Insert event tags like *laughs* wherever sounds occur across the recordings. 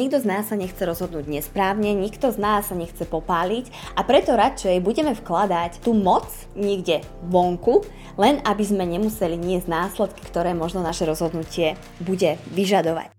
Nikto z nás sa nechce rozhodnúť nesprávne, nikto z nás sa nechce popáliť a preto radšej budeme vkladať tú moc niekde vonku, len aby sme nemuseli niesť následky, ktoré možno naše rozhodnutie bude vyžadovať.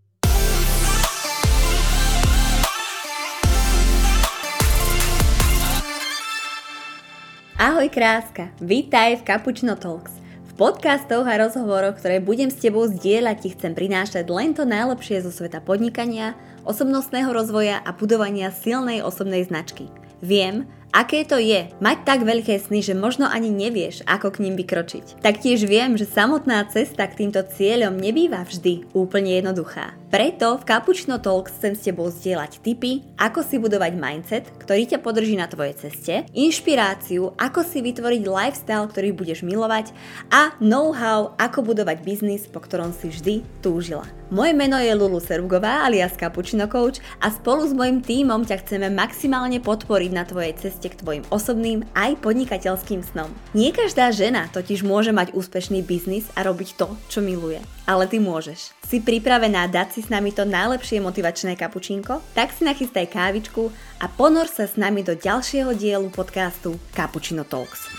Ahoj kráska, vítaj v Cappuccino Talks. V podcastoch a rozhovoroch, ktoré budem s tebou zdieľať, ti chcem prinášať len to najlepšie zo sveta podnikania, osobnostného rozvoja a budovania silnej osobnej značky. Viem, Aké to je mať tak veľké sny, že možno ani nevieš, ako k ním vykročiť. Taktiež viem, že samotná cesta k týmto cieľom nebýva vždy úplne jednoduchá. Preto v Cappuccino Talks chcem s tebou zdieľať tipy, ako si budovať mindset, ktorý ťa podrží na tvojej ceste, inšpiráciu, ako si vytvoriť lifestyle, ktorý budeš milovať a know-how, ako budovať biznis, po ktorom si vždy túžila. Moje meno je Lulu Servgová alias Cappuccino Coach a spolu s mojim tímom ťa chceme maximálne podporiť na tvojej ceste k tvojim osobným aj podnikateľským snom. Nie každá žena totiž môže mať úspešný biznis a robiť to, čo miluje. Ale ty môžeš. Si pripravená dať si s nami to najlepšie motivačné kapučínko? Tak si nachystaj kávičku a ponor sa s nami do ďalšieho dielu podcastu Cappuccino Talks.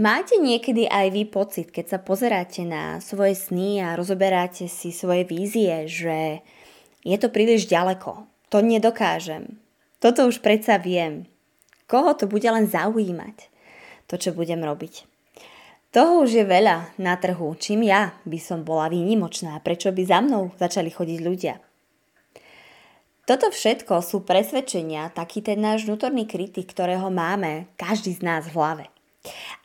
Máte niekedy aj vy pocit, keď sa pozeráte na svoje sny a rozoberáte si svoje vízie, že je to príliš ďaleko, to nedokážem, toto už predsa viem. Koho to bude len zaujímať? To, čo budem robiť. Toho už je veľa na trhu. Čím ja by som bola výnimočná? Prečo by za mnou začali chodiť ľudia? Toto všetko sú presvedčenia, taký ten náš vnútorný kritik, ktorého máme každý z nás v hlave.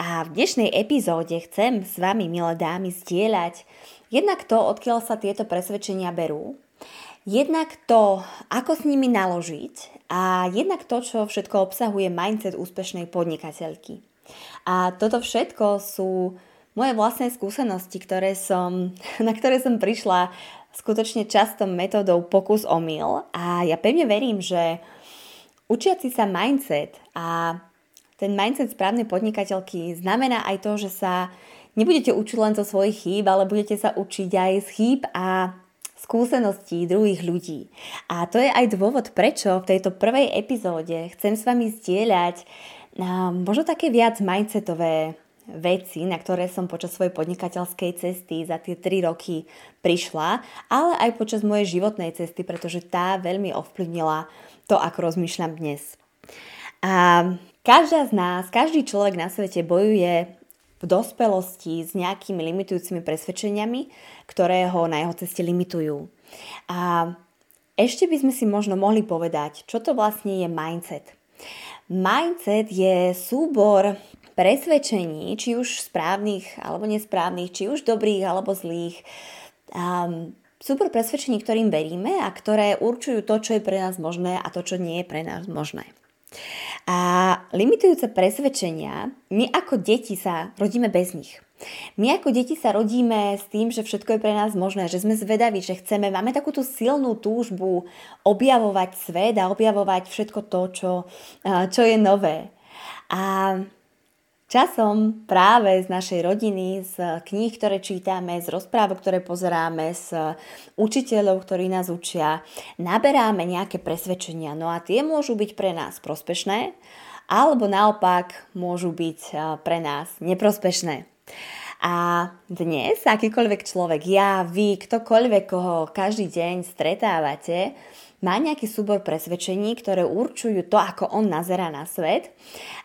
A v dnešnej epizóde chcem s vami, milé dámy, zdieľať jednak to, odkiaľ sa tieto presvedčenia berú, Jednak to, ako s nimi naložiť a jednak to, čo všetko obsahuje mindset úspešnej podnikateľky. A toto všetko sú moje vlastné skúsenosti, ktoré som, *laughs* na ktoré som prišla skutočne často metódou pokus omyl a ja pevne verím, že učiaci sa mindset a ten mindset správnej podnikateľky znamená aj to, že sa nebudete učiť len zo svojich chýb, ale budete sa učiť aj z chýb a skúseností druhých ľudí. A to je aj dôvod, prečo v tejto prvej epizóde chcem s vami zdieľať možno také viac mindsetové veci, na ktoré som počas svojej podnikateľskej cesty za tie 3 roky prišla, ale aj počas mojej životnej cesty, pretože tá veľmi ovplyvnila to, ako rozmýšľam dnes. A každá z nás, každý človek na svete bojuje v dospelosti s nejakými limitujúcimi presvedčeniami, ktoré ho na jeho ceste limitujú. A ešte by sme si možno mohli povedať, čo to vlastne je mindset. Mindset je súbor presvedčení, či už správnych alebo nesprávnych, či už dobrých alebo zlých. Um, súbor presvedčení, ktorým veríme a ktoré určujú to, čo je pre nás možné a to, čo nie je pre nás možné. A limitujúce presvedčenia, my ako deti sa rodíme bez nich. My ako deti sa rodíme s tým, že všetko je pre nás možné, že sme zvedaví, že chceme, máme takúto silnú túžbu objavovať svet a objavovať všetko to, čo, čo je nové. A Časom práve z našej rodiny, z kníh, ktoré čítame, z rozprávok, ktoré pozeráme, z učiteľov, ktorí nás učia, naberáme nejaké presvedčenia. No a tie môžu byť pre nás prospešné, alebo naopak môžu byť pre nás neprospešné. A dnes akýkoľvek človek, ja, vy, ktokoľvek, koho každý deň stretávate, má nejaký súbor presvedčení, ktoré určujú to, ako on nazerá na svet.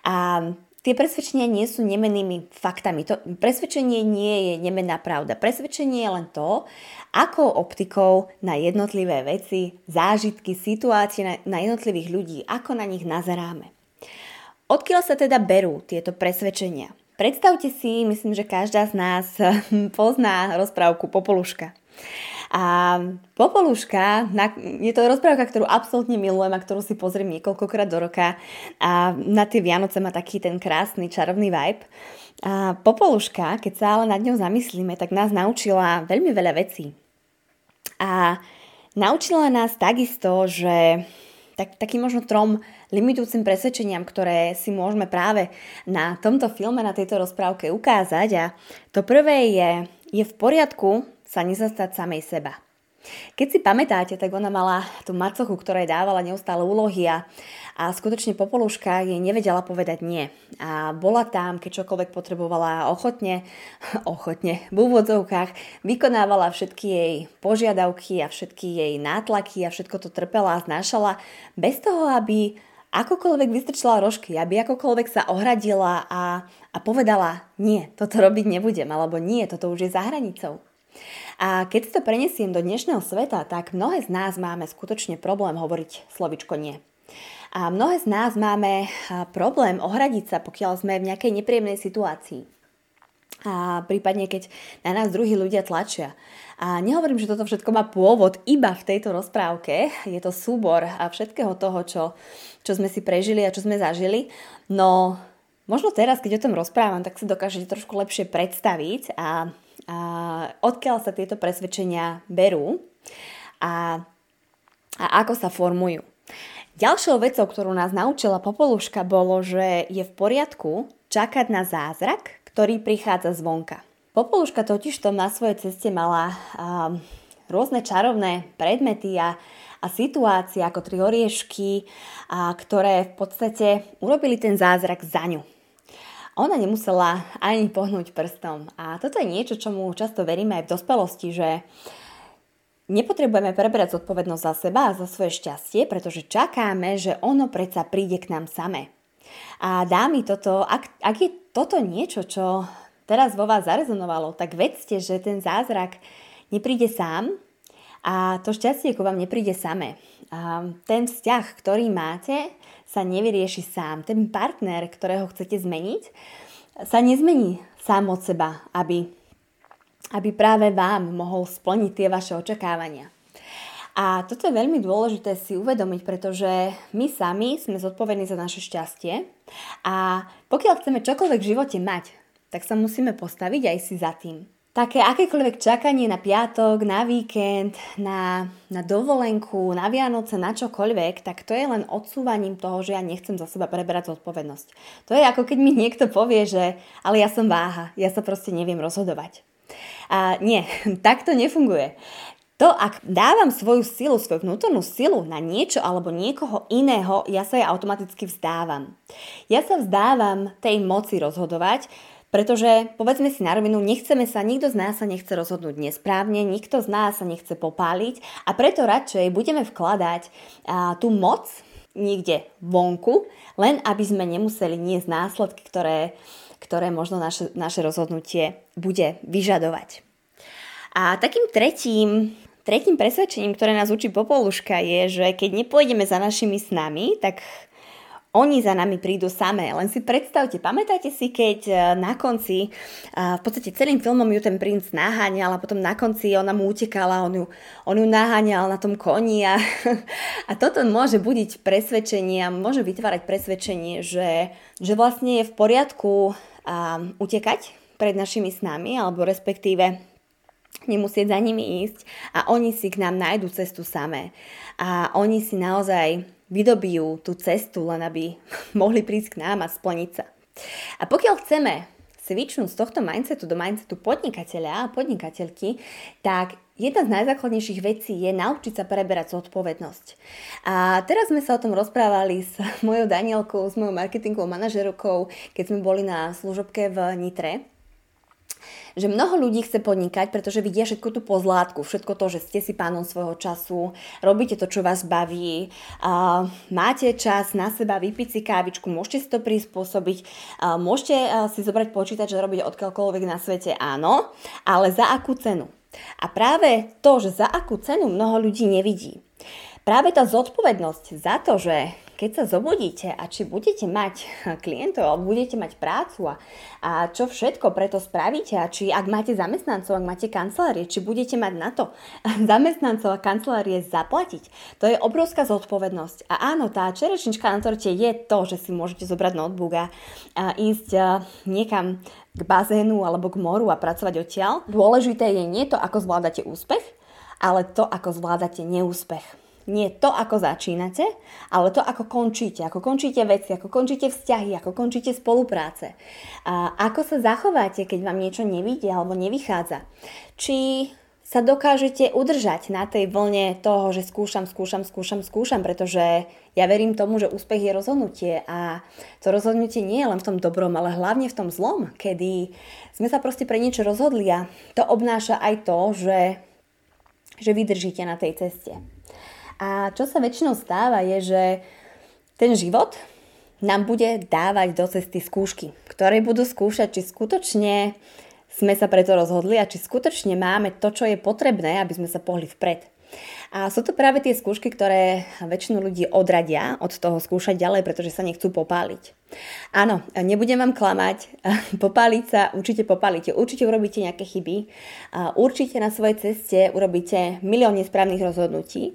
A Tie presvedčenia nie sú nemenými faktami. To, presvedčenie nie je nemenná pravda. Presvedčenie je len to, ako optikou na jednotlivé veci, zážitky, situácie na, na jednotlivých ľudí, ako na nich nazeráme. Odkiaľ sa teda berú tieto presvedčenia? Predstavte si, myslím, že každá z nás pozná rozprávku Popoluška. A Popoluška, je to rozprávka, ktorú absolútne milujem a ktorú si pozriem niekoľkokrát do roka a na tie Vianoce má taký ten krásny, čarovný vibe. A Popoluška, keď sa ale nad ňou zamyslíme, tak nás naučila veľmi veľa vecí. A naučila nás takisto, že tak, takým možno trom limitujúcim presvedčeniam, ktoré si môžeme práve na tomto filme, na tejto rozprávke ukázať. A to prvé je, je v poriadku sa nezastať samej seba. Keď si pamätáte, tak ona mala tú macochu, ktorej dávala neustále úlohy a, a skutočne Popoluška jej nevedela povedať nie. A bola tam, keď čokoľvek potrebovala ochotne, *laughs* ochotne, v úvodzovkách, vykonávala všetky jej požiadavky a všetky jej nátlaky a všetko to trpela a znášala bez toho, aby akokoľvek vystrčila rožky, aby akokoľvek sa ohradila a, a povedala nie, toto robiť nebudem, alebo nie, toto už je za hranicou. A keď si to prenesiem do dnešného sveta, tak mnohé z nás máme skutočne problém hovoriť slovičko nie. A mnohé z nás máme problém ohradiť sa, pokiaľ sme v nejakej nepríjemnej situácii. A prípadne, keď na nás druhí ľudia tlačia. A nehovorím, že toto všetko má pôvod iba v tejto rozprávke. Je to súbor a všetkého toho, čo, čo sme si prežili a čo sme zažili. No možno teraz, keď o tom rozprávam, tak si dokážete trošku lepšie predstaviť a a odkiaľ sa tieto presvedčenia berú a, a ako sa formujú. Ďalšou vecou, ktorú nás naučila Popoluška, bolo, že je v poriadku čakať na zázrak, ktorý prichádza zvonka. Popoluška totiž to na svojej ceste mala um, rôzne čarovné predmety a, a situácie ako tri oriešky, a, ktoré v podstate urobili ten zázrak za ňu ona nemusela ani pohnúť prstom. A toto je niečo, čomu často veríme aj v dospelosti, že nepotrebujeme preberať zodpovednosť za seba a za svoje šťastie, pretože čakáme, že ono predsa príde k nám samé. A dá mi toto, ak, ak je toto niečo, čo teraz vo vás zarezonovalo, tak vedzte, že ten zázrak nepríde sám a to šťastie ku vám nepríde samé. Ten vzťah, ktorý máte, sa nevyrieši sám. Ten partner, ktorého chcete zmeniť, sa nezmení sám od seba, aby, aby práve vám mohol splniť tie vaše očakávania. A toto je veľmi dôležité si uvedomiť, pretože my sami sme zodpovední za naše šťastie a pokiaľ chceme čokoľvek v živote mať, tak sa musíme postaviť aj si za tým také akékoľvek čakanie na piatok, na víkend, na, na dovolenku, na Vianoce, na čokoľvek, tak to je len odsúvaním toho, že ja nechcem za seba preberať zodpovednosť. To je ako keď mi niekto povie, že ale ja som váha, ja sa proste neviem rozhodovať. A nie, *laughs* tak to nefunguje. To, ak dávam svoju silu, svoju vnútornú silu na niečo alebo niekoho iného, ja sa jej automaticky vzdávam. Ja sa vzdávam tej moci rozhodovať, pretože, povedzme si na rovinu, nechceme sa, nikto z nás sa nechce rozhodnúť nesprávne, nikto z nás sa nechce popáliť a preto radšej budeme vkladať a, tú moc niekde vonku, len aby sme nemuseli niesť následky, ktoré, ktoré možno naše, naše rozhodnutie bude vyžadovať. A takým tretím, tretím presvedčením, ktoré nás učí Popoluška je, že keď nepôjdeme za našimi snami, tak oni za nami prídu samé. Len si predstavte, pamätáte si, keď e, na konci, v podstate celým filmom ju ten princ naháňal a potom na konci ona mu utekala, on ju, on ju naháňal na tom koni a, *laughs* a toto môže budiť presvedčenie a môže vytvárať presvedčenie, že, že vlastne je v poriadku um, utekať pred našimi snami alebo respektíve nemusieť za nimi ísť a oni si k nám nájdu cestu samé. A oni si naozaj vydobijú tú cestu, len aby *laughs* mohli prísť k nám a splniť sa. A pokiaľ chceme svičnúť z tohto mindsetu do mindsetu podnikateľa a podnikateľky, tak jedna z najzákladnejších vecí je naučiť sa preberať zodpovednosť. A teraz sme sa o tom rozprávali s mojou Danielkou, s mojou marketingovou manažerkou, keď sme boli na služobke v Nitre že mnoho ľudí chce podnikať, pretože vidia všetko tú pozlátku, všetko to, že ste si pánom svojho času, robíte to, čo vás baví, a máte čas na seba vypiť si kávičku, môžete si to prispôsobiť, a môžete si zobrať počítač a robiť odkiaľkoľvek na svete, áno, ale za akú cenu? A práve to, že za akú cenu mnoho ľudí nevidí. Práve tá zodpovednosť za to, že keď sa zobudíte a či budete mať *laughs* klientov alebo budete mať prácu a, a čo všetko preto spravíte a či ak máte zamestnancov, ak máte kancelárie, či budete mať na to *laughs* zamestnancov a kancelárie zaplatiť. To je obrovská zodpovednosť. A áno, tá čerešnička na torte je to, že si môžete zobrať notebook a, a ísť a, niekam k bazénu alebo k moru a pracovať odtiaľ. Dôležité je nie to, ako zvládate úspech, ale to, ako zvládate neúspech nie to, ako začínate, ale to, ako končíte. Ako končíte veci, ako končíte vzťahy, ako končíte spolupráce. A ako sa zachováte, keď vám niečo nevidie alebo nevychádza. Či sa dokážete udržať na tej vlne toho, že skúšam, skúšam, skúšam, skúšam, pretože ja verím tomu, že úspech je rozhodnutie a to rozhodnutie nie je len v tom dobrom, ale hlavne v tom zlom, kedy sme sa proste pre niečo rozhodli a to obnáša aj to, že, že vydržíte na tej ceste. A čo sa väčšinou stáva je, že ten život nám bude dávať do cesty skúšky, ktoré budú skúšať, či skutočne sme sa preto rozhodli a či skutočne máme to, čo je potrebné, aby sme sa pohli vpred. A sú to práve tie skúšky, ktoré väčšinu ľudí odradia od toho skúšať ďalej, pretože sa nechcú popáliť. Áno, nebudem vám klamať, *laughs* popáliť sa určite popálite, určite urobíte nejaké chyby, určite na svojej ceste urobíte milión nesprávnych rozhodnutí,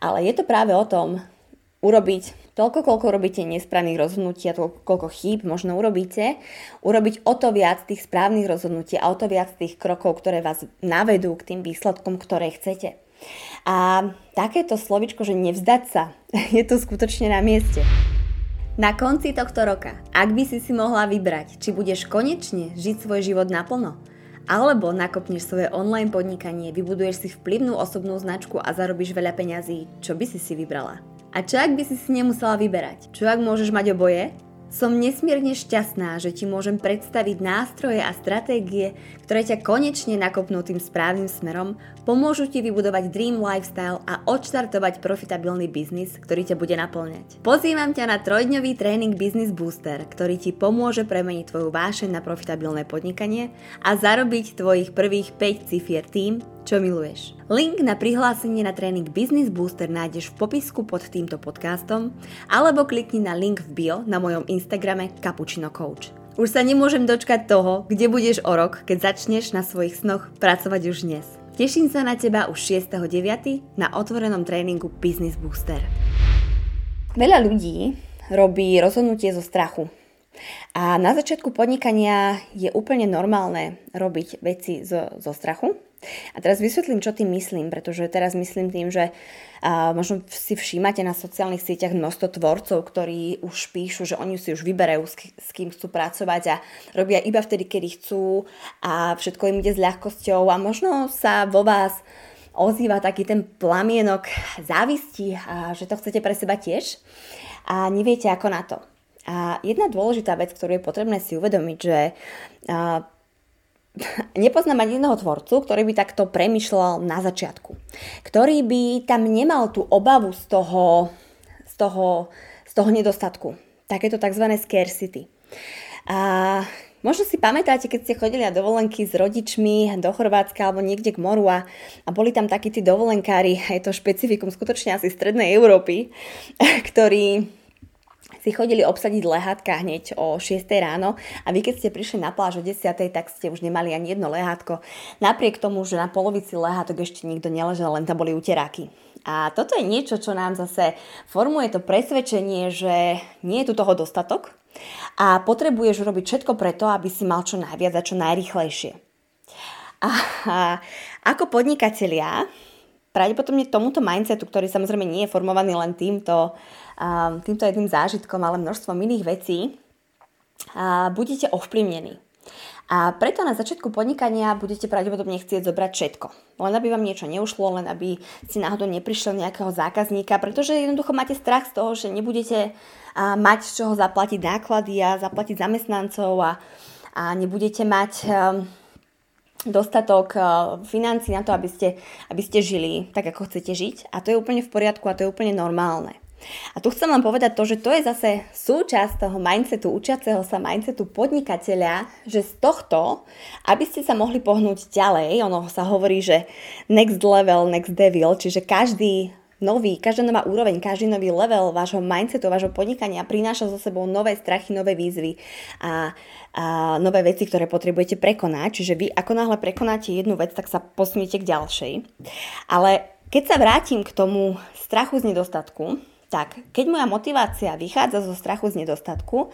ale je to práve o tom urobiť toľko, koľko robíte nesprávnych rozhodnutí a toľko, koľko chýb možno urobíte, urobiť o to viac tých správnych rozhodnutí a o to viac tých krokov, ktoré vás navedú k tým výsledkom, ktoré chcete. A takéto slovičko, že nevzdať sa, *laughs* je to skutočne na mieste. Na konci tohto roka, ak by si si mohla vybrať, či budeš konečne žiť svoj život naplno, alebo nakopneš svoje online podnikanie, vybuduješ si vplyvnú osobnú značku a zarobíš veľa peňazí, čo by si si vybrala? A čo ak by si si nemusela vyberať? Čo ak môžeš mať oboje? Som nesmierne šťastná, že ti môžem predstaviť nástroje a stratégie, ktoré ťa konečne nakopnú tým správnym smerom, pomôžu ti vybudovať Dream Lifestyle a odštartovať profitabilný biznis, ktorý ťa bude naplňať. Pozývam ťa na trojdňový tréning Business Booster, ktorý ti pomôže premeniť tvoju vášeň na profitabilné podnikanie a zarobiť tvojich prvých 5 cifier tým, čo miluješ. Link na prihlásenie na tréning Business Booster nájdeš v popisku pod týmto podcastom alebo klikni na link v bio na mojom Instagrame Cappuccino Coach. Už sa nemôžem dočkať toho, kde budeš o rok, keď začneš na svojich snoch pracovať už dnes. Teším sa na teba už 6.9. na otvorenom tréningu Business Booster. Veľa ľudí robí rozhodnutie zo strachu. A na začiatku podnikania je úplne normálne robiť veci zo, zo strachu, a teraz vysvetlím, čo tým myslím, pretože teraz myslím tým, že a možno si všímate na sociálnych sieťach množstvo tvorcov, ktorí už píšu, že oni si už vyberajú, s kým chcú pracovať a robia iba vtedy, kedy chcú a všetko im ide s ľahkosťou a možno sa vo vás ozýva taký ten plamienok závisti, a že to chcete pre seba tiež a neviete ako na to. A jedna dôležitá vec, ktorú je potrebné si uvedomiť, že *laughs* nepoznám ani jedného tvorcu, ktorý by takto premyšľal na začiatku. Ktorý by tam nemal tú obavu z toho, z toho, z toho nedostatku. Takéto tzv. scarcity. A možno si pamätáte, keď ste chodili na dovolenky s rodičmi do Chorvátska alebo niekde k moru a, a boli tam takí tí dovolenkári, je to špecifikum skutočne asi strednej Európy, *laughs* ktorí si chodili obsadiť lehátka hneď o 6 ráno a vy keď ste prišli na pláž o 10, tak ste už nemali ani jedno lehátko. Napriek tomu, že na polovici lehátok ešte nikto neležal, len tam boli uteráky. A toto je niečo, čo nám zase formuje to presvedčenie, že nie je tu toho dostatok a potrebuješ urobiť všetko preto, aby si mal čo najviac a čo najrychlejšie. A, a ako podnikatelia, pravdepodobne tomuto mindsetu, ktorý samozrejme nie je formovaný len týmto týmto jedným zážitkom, ale množstvom iných vecí, budete ovplyvnení. A preto na začiatku podnikania budete pravdepodobne chcieť zobrať všetko. Len aby vám niečo neušlo, len aby si náhodou neprišiel nejakého zákazníka, pretože jednoducho máte strach z toho, že nebudete mať z čoho zaplatiť náklady a zaplatiť zamestnancov a, a nebudete mať dostatok financí na to, aby ste, aby ste žili tak, ako chcete žiť. A to je úplne v poriadku a to je úplne normálne. A tu chcem vám povedať to, že to je zase súčasť toho mindsetu, učiaceho sa mindsetu podnikateľa, že z tohto, aby ste sa mohli pohnúť ďalej, ono sa hovorí, že next level, next devil, čiže každý nový, každá nová úroveň, každý nový level vášho mindsetu, vášho podnikania prináša so sebou nové strachy, nové výzvy a, a nové veci, ktoré potrebujete prekonať. Čiže vy ako náhle prekonáte jednu vec, tak sa posuniete k ďalšej. Ale keď sa vrátim k tomu strachu z nedostatku, tak keď moja motivácia vychádza zo strachu z nedostatku,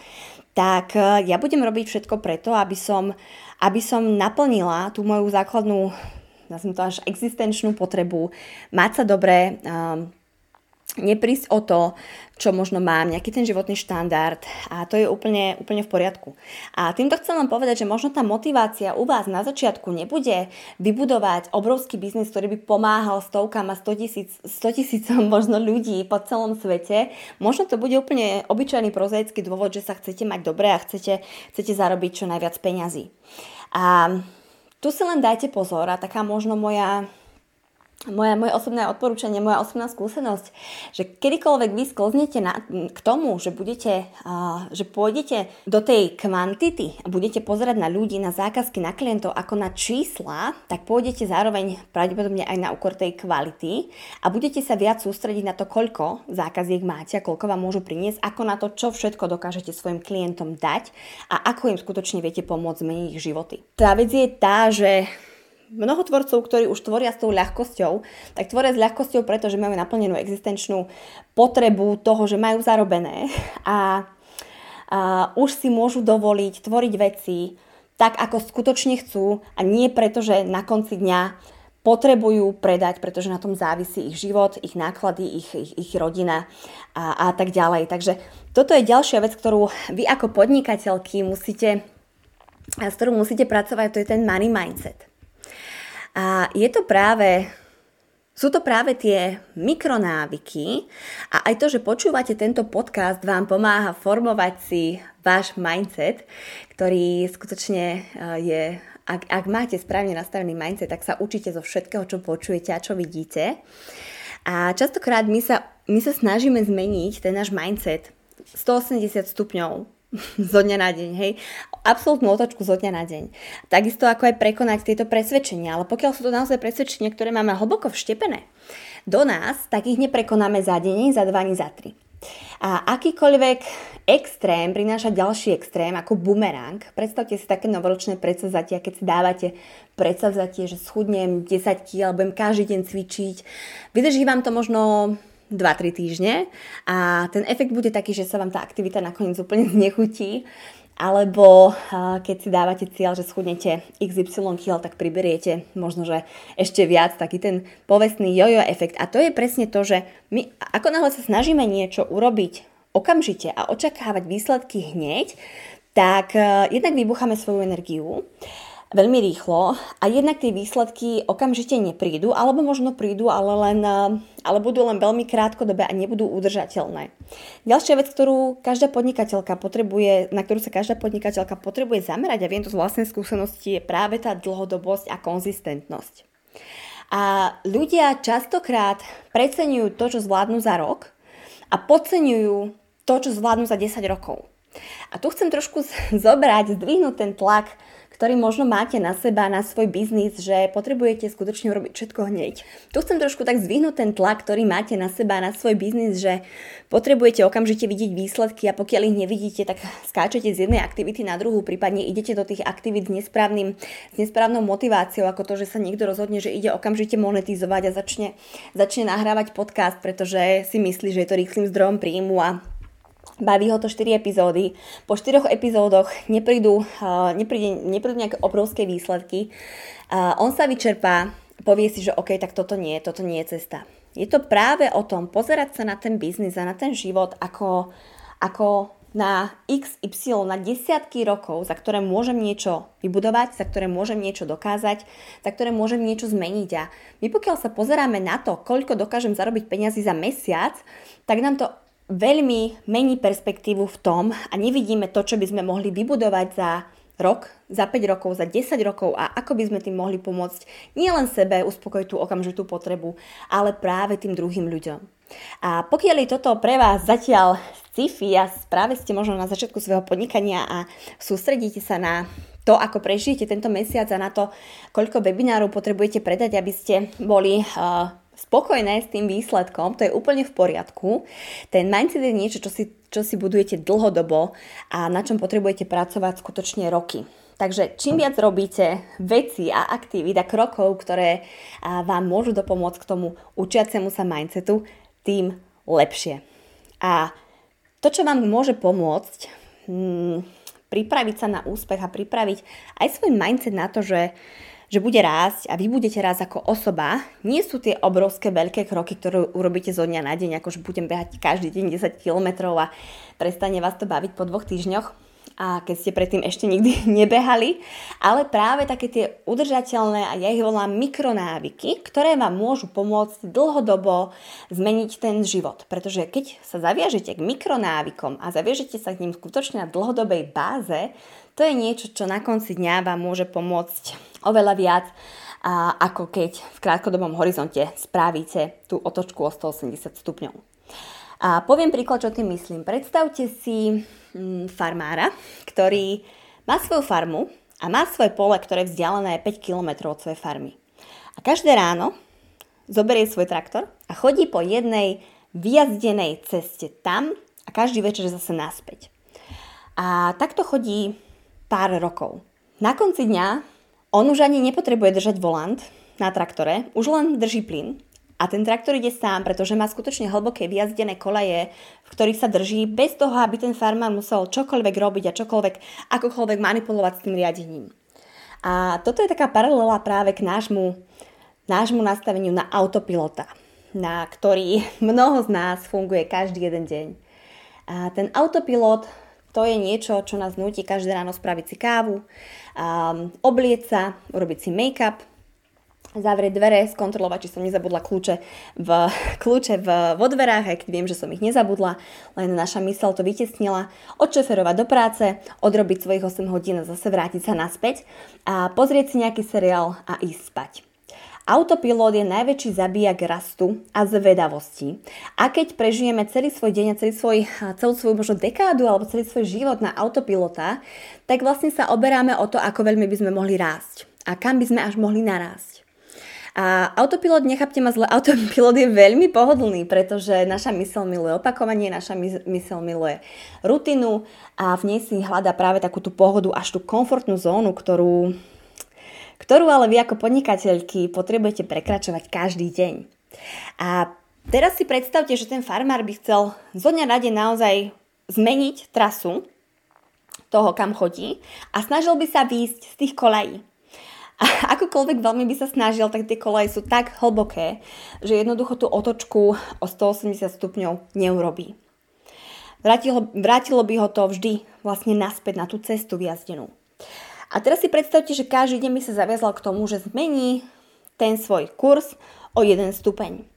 tak e, ja budem robiť všetko preto, aby som, aby som naplnila tú moju základnú, nazviem to až existenčnú potrebu, mať sa dobre, um, neprísť o to, čo možno mám, nejaký ten životný štandard a to je úplne, úplne v poriadku. A týmto chcem len povedať, že možno tá motivácia u vás na začiatku nebude vybudovať obrovský biznis, ktorý by pomáhal stovkám a 100 tisíc, 100 tisícom *laughs* možno ľudí po celom svete. Možno to bude úplne obyčajný prozaický dôvod, že sa chcete mať dobre a chcete, chcete zarobiť čo najviac peňazí. A tu si len dajte pozor a taká možno moja moja, moje osobné odporúčanie, moja osobná skúsenosť, že kedykoľvek vy sklznete na, k tomu, že, budete, uh, že pôjdete do tej kvantity a budete pozerať na ľudí, na zákazky, na klientov ako na čísla, tak pôjdete zároveň pravdepodobne aj na úkor tej kvality a budete sa viac sústrediť na to, koľko zákaziek máte a koľko vám môžu priniesť, ako na to, čo všetko dokážete svojim klientom dať a ako im skutočne viete pomôcť zmeniť ich životy. Tá vec je tá, že mnoho tvorcov, ktorí už tvoria s tou ľahkosťou, tak tvoria s ľahkosťou, pretože majú naplnenú existenčnú potrebu toho, že majú zarobené a, a už si môžu dovoliť tvoriť veci tak, ako skutočne chcú a nie preto, že na konci dňa potrebujú predať, pretože na tom závisí ich život, ich náklady, ich, ich, ich rodina a, a tak ďalej. Takže toto je ďalšia vec, ktorú vy ako podnikateľky musíte, s ktorou musíte pracovať, to je ten money mindset. A je to práve sú to práve tie mikronávyky a aj to, že počúvate tento podcast, vám pomáha formovať si váš mindset, ktorý skutočne e, je, ak, ak máte správne nastavený mindset, tak sa učíte zo všetkého, čo počujete a čo vidíte. A častokrát my sa, my sa snažíme zmeniť ten náš mindset 180 stupňov *laughs* zo dňa na deň, hej. Absolutnú otočku zo dňa na deň. Takisto ako aj prekonať tieto presvedčenia, ale pokiaľ sú to naozaj presvedčenia, ktoré máme hlboko vštepené do nás, tak ich neprekonáme za deň, za dva, ani za tri. A akýkoľvek extrém prináša ďalší extrém, ako bumerang. Predstavte si také novoročné predsavzatia, keď si dávate predsavzatie, že schudnem 10 kg, alebo budem každý deň cvičiť. Vydrží vám to možno 2-3 týždne a ten efekt bude taký, že sa vám tá aktivita nakoniec úplne *laughs* znechutí alebo keď si dávate cieľ, že schudnete XY kg, tak priberiete možno, že ešte viac, taký ten povestný jojo efekt. A to je presne to, že my ako náhle sa snažíme niečo urobiť okamžite a očakávať výsledky hneď, tak jednak vybucháme svoju energiu veľmi rýchlo a jednak tie výsledky okamžite neprídu, alebo možno prídu, ale, len, ale budú len veľmi krátkodobé a nebudú udržateľné. Ďalšia vec, ktorú každá podnikateľka potrebuje, na ktorú sa každá podnikateľka potrebuje zamerať, a viem to z vlastnej skúsenosti, je práve tá dlhodobosť a konzistentnosť. A ľudia častokrát preceňujú to, čo zvládnu za rok a podceňujú to, čo zvládnu za 10 rokov. A tu chcem trošku zobrať, zdvihnúť ten tlak ktorý možno máte na seba, na svoj biznis, že potrebujete skutočne robiť všetko hneď. Tu chcem trošku tak zvihnúť ten tlak, ktorý máte na seba, na svoj biznis, že potrebujete okamžite vidieť výsledky a pokiaľ ich nevidíte, tak skáčete z jednej aktivity na druhú, prípadne idete do tých aktivít s, nesprávnym, s nesprávnou motiváciou, ako to, že sa niekto rozhodne, že ide okamžite monetizovať a začne, začne nahrávať podcast, pretože si myslí, že je to rýchlým zdrojom príjmu a Baví ho to 4 epizódy. Po 4 epizódoch neprídu, nepríde, neprídu nejaké obrovské výsledky. On sa vyčerpá, povie si, že OK, tak toto nie, toto nie je cesta. Je to práve o tom pozerať sa na ten biznis a na ten život ako, ako na XY, na desiatky rokov, za ktoré môžem niečo vybudovať, za ktoré môžem niečo dokázať, za ktoré môžem niečo zmeniť. A my pokiaľ sa pozeráme na to, koľko dokážem zarobiť peniazy za mesiac, tak nám to veľmi mení perspektívu v tom a nevidíme to, čo by sme mohli vybudovať za rok, za 5 rokov, za 10 rokov a ako by sme tým mohli pomôcť nielen sebe uspokojiť tú okamžitú potrebu, ale práve tým druhým ľuďom. A pokiaľ je toto pre vás zatiaľ sci-fi a práve ste možno na začiatku svojho podnikania a sústredíte sa na to, ako prežijete tento mesiac a na to, koľko webinárov potrebujete predať, aby ste boli uh, spokojné s tým výsledkom, to je úplne v poriadku. Ten mindset je niečo, čo si, čo si budujete dlhodobo a na čom potrebujete pracovať skutočne roky. Takže čím viac robíte veci a aktivít a krokov, ktoré vám môžu dopomôcť k tomu učiacemu sa mindsetu, tým lepšie. A to, čo vám môže pomôcť, hmm, pripraviť sa na úspech a pripraviť aj svoj mindset na to, že že bude rásť a vy budete rásť ako osoba, nie sú tie obrovské veľké kroky, ktoré urobíte zo dňa na deň, ako že budem behať každý deň 10 km a prestane vás to baviť po dvoch týždňoch a keď ste predtým ešte nikdy *laughs* nebehali, ale práve také tie udržateľné a ja ich volám mikronávyky, ktoré vám môžu pomôcť dlhodobo zmeniť ten život. Pretože keď sa zaviažete k mikronávykom a zaviažete sa k ním skutočne na dlhodobej báze, to je niečo, čo na konci dňa vám môže pomôcť oveľa viac, a ako keď v krátkodobom horizonte spravíte tú otočku o 180 stupňov. A poviem príklad, čo tým myslím. Predstavte si mm, farmára, ktorý má svoju farmu a má svoje pole, ktoré je vzdialené 5 km od svojej farmy. A každé ráno zoberie svoj traktor a chodí po jednej vyjazdenej ceste tam a každý večer zase naspäť. A takto chodí pár rokov. Na konci dňa on už ani nepotrebuje držať volant na traktore, už len drží plyn a ten traktor ide sám, pretože má skutočne hlboké vyjazdené kolaje, v ktorých sa drží, bez toho, aby ten farmár musel čokoľvek robiť a čokoľvek, akokoľvek manipulovať s tým riadením. A toto je taká paralela práve k nášmu, nášmu nastaveniu na autopilota, na ktorý *laughs* mnoho z nás funguje každý jeden deň. A ten autopilot to je niečo, čo nás nutí každé ráno spraviť si kávu, um, oblieť sa, urobiť si make-up, zavrieť dvere, skontrolovať, či som nezabudla kľúče v, *laughs* kľúče v, vo dverách, aj keď viem, že som ich nezabudla, len naša mysel to vytesnila, odšoferovať do práce, odrobiť svojich 8 hodín a zase vrátiť sa naspäť a pozrieť si nejaký seriál a ísť spať. Autopilot je najväčší zabíjak rastu a zvedavosti. A keď prežijeme celý svoj deň a celý svoj, celú svoju možno dekádu alebo celý svoj život na autopilota, tak vlastne sa oberáme o to, ako veľmi by sme mohli rásť a kam by sme až mohli narásť. A autopilot, nechápte ma zle, *laughs* autopilot je veľmi pohodlný, pretože naša mysel miluje opakovanie, naša mysel miluje rutinu a v nej si hľadá práve takú tú pohodu, až tú komfortnú zónu, ktorú, ktorú ale vy ako podnikateľky potrebujete prekračovať každý deň. A teraz si predstavte, že ten farmár by chcel zo dňa na deň naozaj zmeniť trasu toho, kam chodí a snažil by sa výjsť z tých kolají. A akokoľvek veľmi by sa snažil, tak tie koleje sú tak hlboké, že jednoducho tú otočku o 180 stupňov neurobí. Vrátilo, vrátilo by ho to vždy vlastne naspäť na tú cestu vyjazdenú. A teraz si predstavte, že každý deň by sa zaviazal k tomu, že zmení ten svoj kurz o jeden stupeň.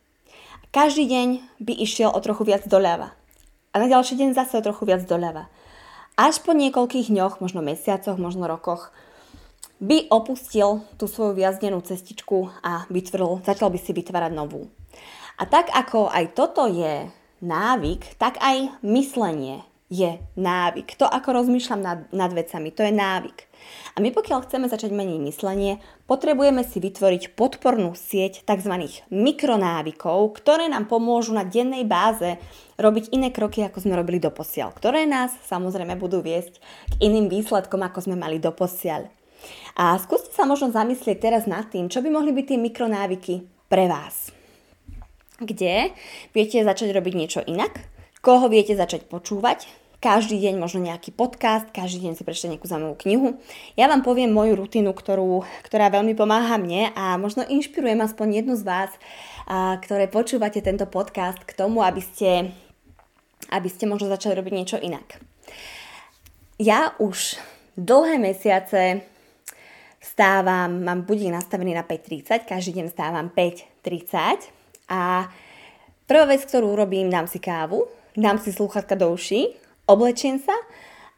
Každý deň by išiel o trochu viac doľava. A na ďalší deň zase o trochu viac doľava. Až po niekoľkých dňoch, možno mesiacoch, možno rokoch, by opustil tú svoju viazdenú cestičku a vytvoril, začal by si vytvárať novú. A tak ako aj toto je návyk, tak aj myslenie je návyk. To, ako rozmýšľam nad, nad vecami, to je návyk. A my pokiaľ chceme začať meniť myslenie, potrebujeme si vytvoriť podpornú sieť tzv. mikronávykov, ktoré nám pomôžu na dennej báze robiť iné kroky, ako sme robili doposiaľ, ktoré nás samozrejme budú viesť k iným výsledkom, ako sme mali doposiaľ. A skúste sa možno zamyslieť teraz nad tým, čo by mohli byť tie mikronávyky pre vás. Kde viete začať robiť niečo inak, koho viete začať počúvať, každý deň možno nejaký podcast, každý deň si prečítať nejakú zaujímavú knihu. Ja vám poviem moju rutinu, ktorú, ktorá veľmi pomáha mne a možno inšpirujem aspoň jednu z vás, a, ktoré počúvate tento podcast k tomu, aby ste, aby ste možno začali robiť niečo inak. Ja už dlhé mesiace Vstávam, mám budík nastavený na 5.30, každý deň vstávam 5.30 a prvá vec, ktorú urobím, dám si kávu, dám si slúchatka do uší, oblečiem sa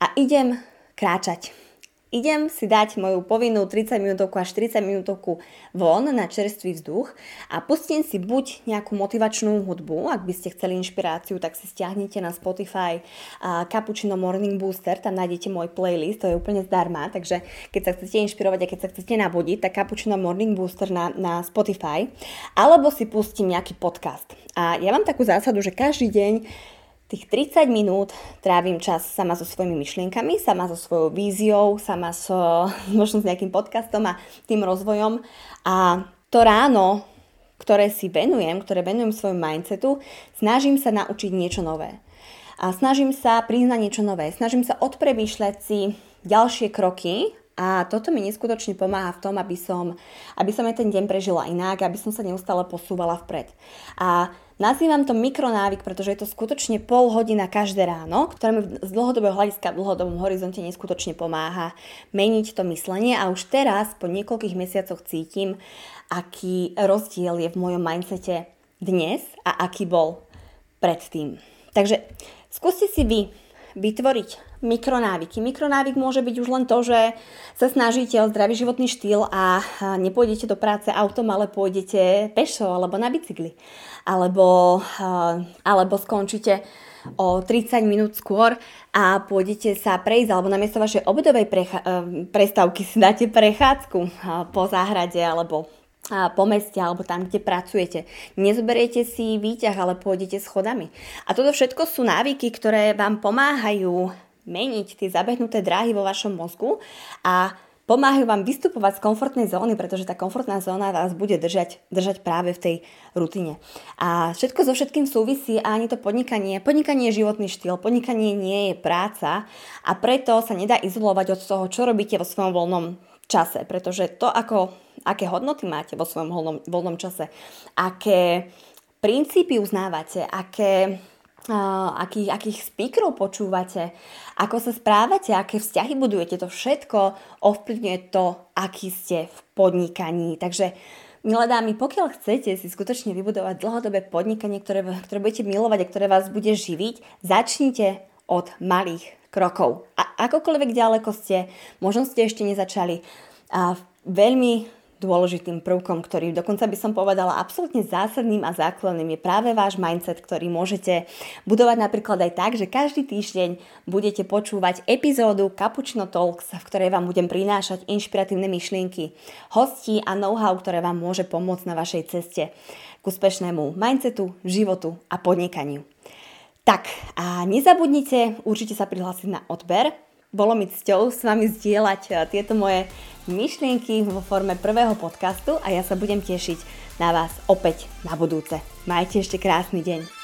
a idem kráčať idem si dať moju povinnú 30 minútovku až 40 minútovku von na čerstvý vzduch a pustím si buď nejakú motivačnú hudbu, ak by ste chceli inšpiráciu, tak si stiahnite na Spotify uh, Cappuccino Morning Booster, tam nájdete môj playlist, to je úplne zdarma, takže keď sa chcete inšpirovať a keď sa chcete nabodiť, tak Cappuccino Morning Booster na, na Spotify, alebo si pustím nejaký podcast. A ja mám takú zásadu, že každý deň Tých 30 minút trávim čas sama so svojimi myšlienkami, sama so svojou víziou, sama so, *laughs* možno s nejakým podcastom a tým rozvojom. A to ráno, ktoré si venujem, ktoré venujem svojmu mindsetu, snažím sa naučiť niečo nové. A snažím sa priznať niečo nové. Snažím sa odpremýšľať si ďalšie kroky A toto mi neskutočne pomáha v tom, aby som, aby som aj ten deň prežila inak, aby som sa neustále posúvala vpred. A Nazývam to mikronávyk, pretože je to skutočne pol hodina každé ráno, ktoré mi z dlhodobého hľadiska v dlhodobom horizonte neskutočne pomáha meniť to myslenie a už teraz po niekoľkých mesiacoch cítim, aký rozdiel je v mojom mindsete dnes a aký bol predtým. Takže skúste si vy vytvoriť mikronávyky. Mikronávyk môže byť už len to, že sa snažíte o zdravý životný štýl a nepôjdete do práce autom, ale pôjdete pešo alebo na bicykli. Alebo, alebo skončíte o 30 minút skôr a pôjdete sa prejsť, alebo namiesto vašej obedovej precha- prestávky si dáte prechádzku po záhrade alebo po meste alebo tam, kde pracujete. Nezoberiete si výťah, ale pôjdete schodami. A toto všetko sú návyky, ktoré vám pomáhajú meniť tie zabehnuté dráhy vo vašom mozgu a pomáhajú vám vystupovať z komfortnej zóny, pretože tá komfortná zóna vás bude držať, držať práve v tej rutine. A všetko so všetkým súvisí a ani to podnikanie. Podnikanie je životný štýl, podnikanie nie je práca a preto sa nedá izolovať od toho, čo robíte vo svojom voľnom čase, pretože to, ako aké hodnoty máte vo svojom voľnom, voľnom čase, aké princípy uznávate, aké, uh, akých, akých speakerov počúvate, ako sa správate, aké vzťahy budujete, to všetko ovplyvňuje to, aký ste v podnikaní. Takže Milé dámy, pokiaľ chcete si skutočne vybudovať dlhodobé podnikanie, ktoré, ktoré budete milovať a ktoré vás bude živiť, začnite od malých krokov. A akokoľvek ďaleko ste, možno ste ešte nezačali, a veľmi dôležitým prvkom, ktorý dokonca by som povedala absolútne zásadným a základným je práve váš mindset, ktorý môžete budovať napríklad aj tak, že každý týždeň budete počúvať epizódu Cappuccino Talks, v ktorej vám budem prinášať inšpiratívne myšlienky, hostí a know-how, ktoré vám môže pomôcť na vašej ceste k úspešnému mindsetu, životu a podnikaniu. Tak a nezabudnite určite sa prihlásiť na odber. Bolo mi cťou s vami zdieľať eh, tieto moje myšlienky vo forme prvého podcastu a ja sa budem tešiť na vás opäť na budúce. Majte ešte krásny deň.